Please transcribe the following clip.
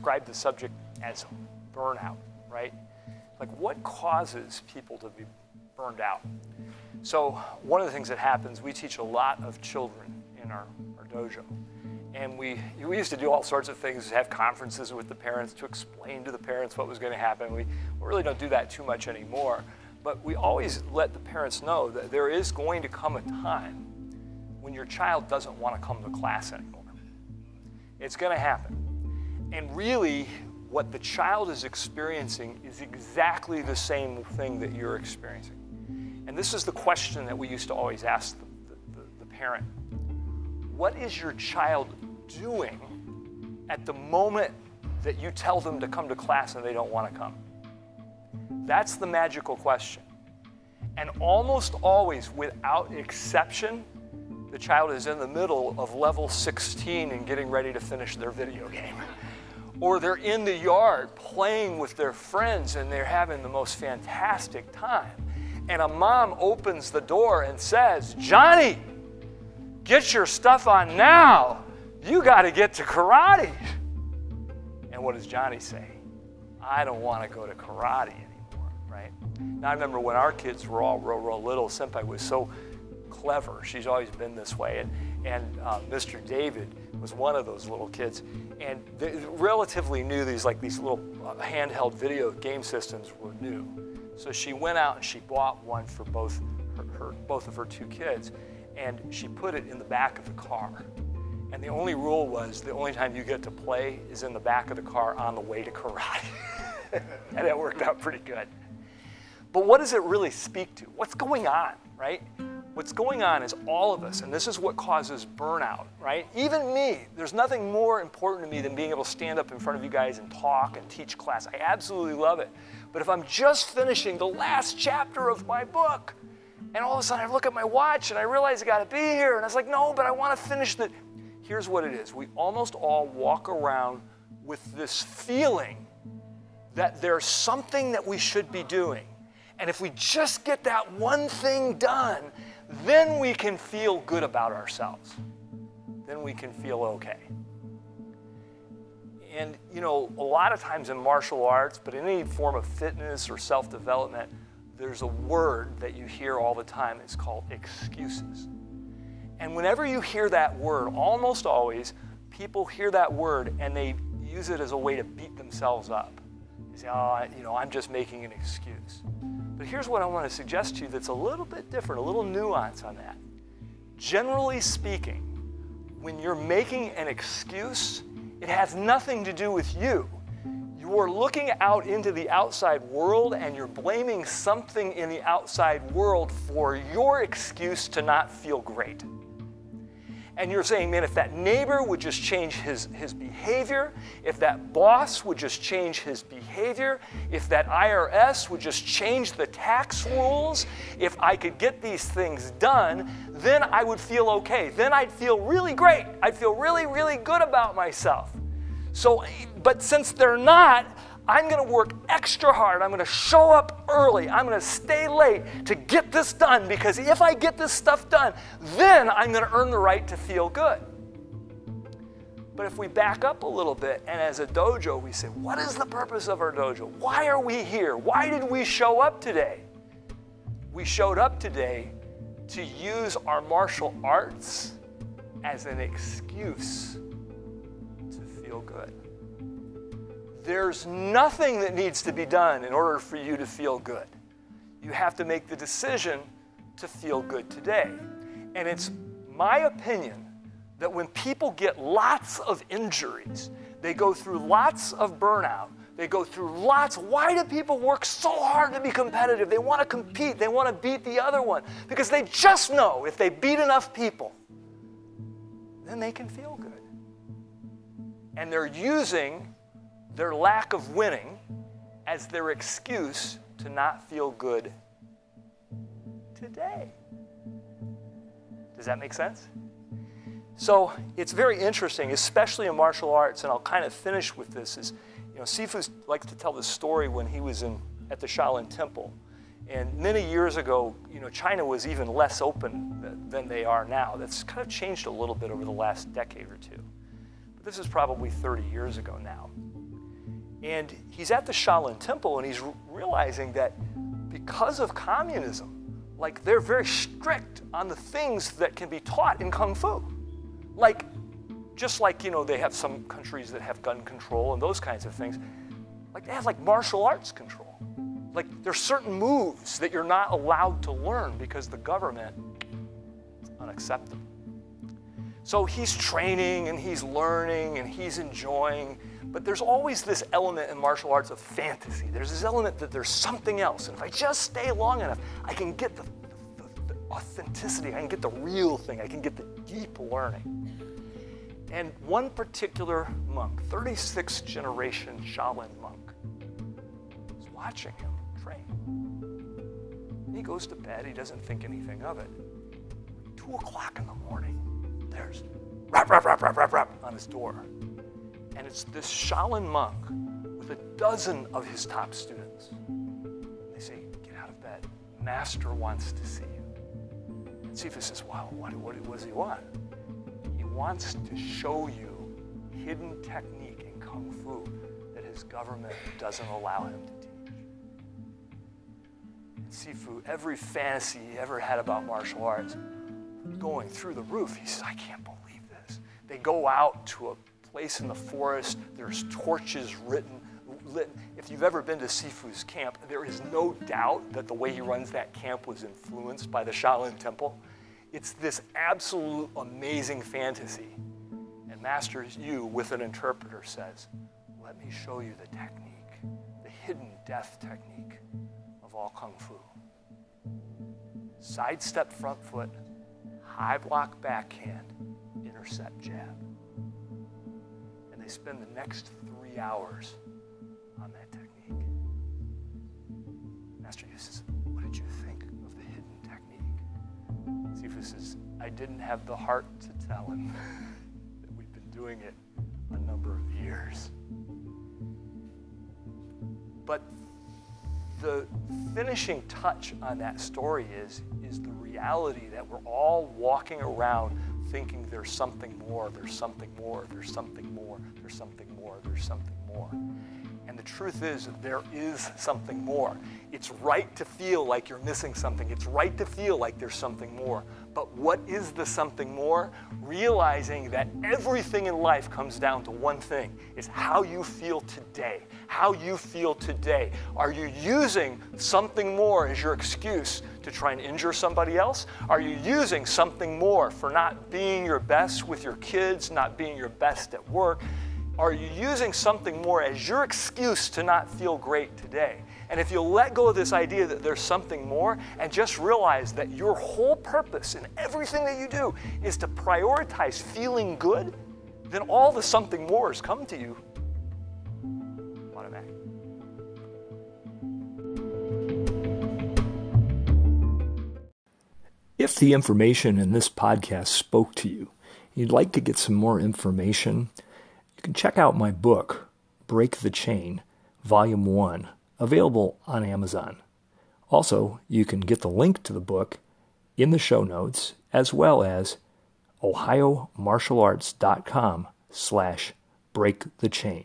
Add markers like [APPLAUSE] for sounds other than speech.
described the subject as burnout, right? Like, what causes people to be burned out? So, one of the things that happens, we teach a lot of children in our, our dojo. And we, we used to do all sorts of things, have conferences with the parents to explain to the parents what was going to happen. We, we really don't do that too much anymore. But we always let the parents know that there is going to come a time when your child doesn't want to come to class anymore. It's going to happen. And really, what the child is experiencing is exactly the same thing that you're experiencing. And this is the question that we used to always ask the, the, the parent What is your child doing at the moment that you tell them to come to class and they don't want to come? That's the magical question. And almost always, without exception, the child is in the middle of level 16 and getting ready to finish their video game. Or they're in the yard playing with their friends and they're having the most fantastic time. And a mom opens the door and says, Johnny, get your stuff on now. You got to get to karate. And what does Johnny say? I don't want to go to karate anymore, right? Now, I remember when our kids were all real, real little, Senpai was so clever. She's always been this way. And, and uh, Mr. David was one of those little kids. And they relatively new, these like these little uh, handheld video game systems were new. So she went out and she bought one for both, her, her, both of her two kids. And she put it in the back of the car. And the only rule was the only time you get to play is in the back of the car on the way to karate. [LAUGHS] and it worked out pretty good. But what does it really speak to? What's going on, right? What's going on is all of us, and this is what causes burnout, right? Even me, there's nothing more important to me than being able to stand up in front of you guys and talk and teach class. I absolutely love it. But if I'm just finishing the last chapter of my book, and all of a sudden I look at my watch and I realize I gotta be here, and I was like, no, but I wanna finish the. Here's what it is we almost all walk around with this feeling that there's something that we should be doing. And if we just get that one thing done, then we can feel good about ourselves. Then we can feel okay. And, you know, a lot of times in martial arts, but in any form of fitness or self development, there's a word that you hear all the time. It's called excuses. And whenever you hear that word, almost always, people hear that word and they use it as a way to beat themselves up. They say, oh, you know, I'm just making an excuse. But here's what I want to suggest to you that's a little bit different, a little nuance on that. Generally speaking, when you're making an excuse, it has nothing to do with you. You're looking out into the outside world and you're blaming something in the outside world for your excuse to not feel great and you're saying, man, if that neighbor would just change his, his behavior, if that boss would just change his behavior, if that IRS would just change the tax rules, if I could get these things done, then I would feel okay. Then I'd feel really great. I'd feel really, really good about myself. So, but since they're not, I'm going to work extra hard. I'm going to show up early. I'm going to stay late to get this done because if I get this stuff done, then I'm going to earn the right to feel good. But if we back up a little bit and as a dojo, we say, what is the purpose of our dojo? Why are we here? Why did we show up today? We showed up today to use our martial arts as an excuse to feel good. There's nothing that needs to be done in order for you to feel good. You have to make the decision to feel good today. And it's my opinion that when people get lots of injuries, they go through lots of burnout, they go through lots. Why do people work so hard to be competitive? They want to compete, they want to beat the other one because they just know if they beat enough people, then they can feel good. And they're using their lack of winning as their excuse to not feel good today. Does that make sense? So it's very interesting, especially in martial arts, and I'll kind of finish with this. Is you know, Sifu likes to tell the story when he was in at the Shaolin Temple, and many years ago, you know, China was even less open than they are now. That's kind of changed a little bit over the last decade or two. But this is probably 30 years ago now. And he's at the Shaolin Temple and he's realizing that because of communism, like they're very strict on the things that can be taught in Kung Fu. Like, just like, you know, they have some countries that have gun control and those kinds of things, like they have like martial arts control. Like there's certain moves that you're not allowed to learn because the government is unacceptable. So he's training and he's learning and he's enjoying, but there's always this element in martial arts of fantasy. There's this element that there's something else. And if I just stay long enough, I can get the, the, the authenticity, I can get the real thing, I can get the deep learning. And one particular monk, 36th generation Shaolin monk, is watching him train. He goes to bed, he doesn't think anything of it. Two o'clock in the morning, there's rap, rap, rap, rap, rap, rap on his door. And it's this Shaolin monk with a dozen of his top students. They say, Get out of bed. Master wants to see you. And Sifu says, Wow, what, what, what does he want? He wants to show you hidden technique in Kung Fu that his government doesn't allow him to teach. And Sifu, every fantasy he ever had about martial arts, going through the roof. He says, I can't believe this. They go out to a place in the forest, there's torches written, lit. If you've ever been to Sifu's camp, there is no doubt that the way he runs that camp was influenced by the Shaolin Temple. It's this absolute amazing fantasy. And Master Yu, with an interpreter, says, Let me show you the technique, the hidden death technique of all Kung Fu. Sidestep front foot, high block backhand, intercept jab. Spend the next three hours on that technique. Master Yu What did you think of the hidden technique? Sifu says, I didn't have the heart to tell him [LAUGHS] that we've been doing it a number of years. But the finishing touch on that story is, is the reality that we're all walking around thinking there's something more, there's something more, there's something more, there's something more, there's something more. And the truth is, there is something more. It's right to feel like you're missing something. It's right to feel like there's something more. But what is the something more? Realizing that everything in life comes down to one thing is how you feel today. How you feel today. Are you using something more as your excuse to try and injure somebody else? Are you using something more for not being your best with your kids, not being your best at work? Are you using something more as your excuse to not feel great today? And if you let go of this idea that there's something more and just realize that your whole purpose in everything that you do is to prioritize feeling good, then all the something mores come to you automatically. If the information in this podcast spoke to you, you'd like to get some more information, you can check out my book, Break the Chain, Volume 1, available on Amazon. Also, you can get the link to the book in the show notes, as well as ohiomartialarts.com slash break the chain.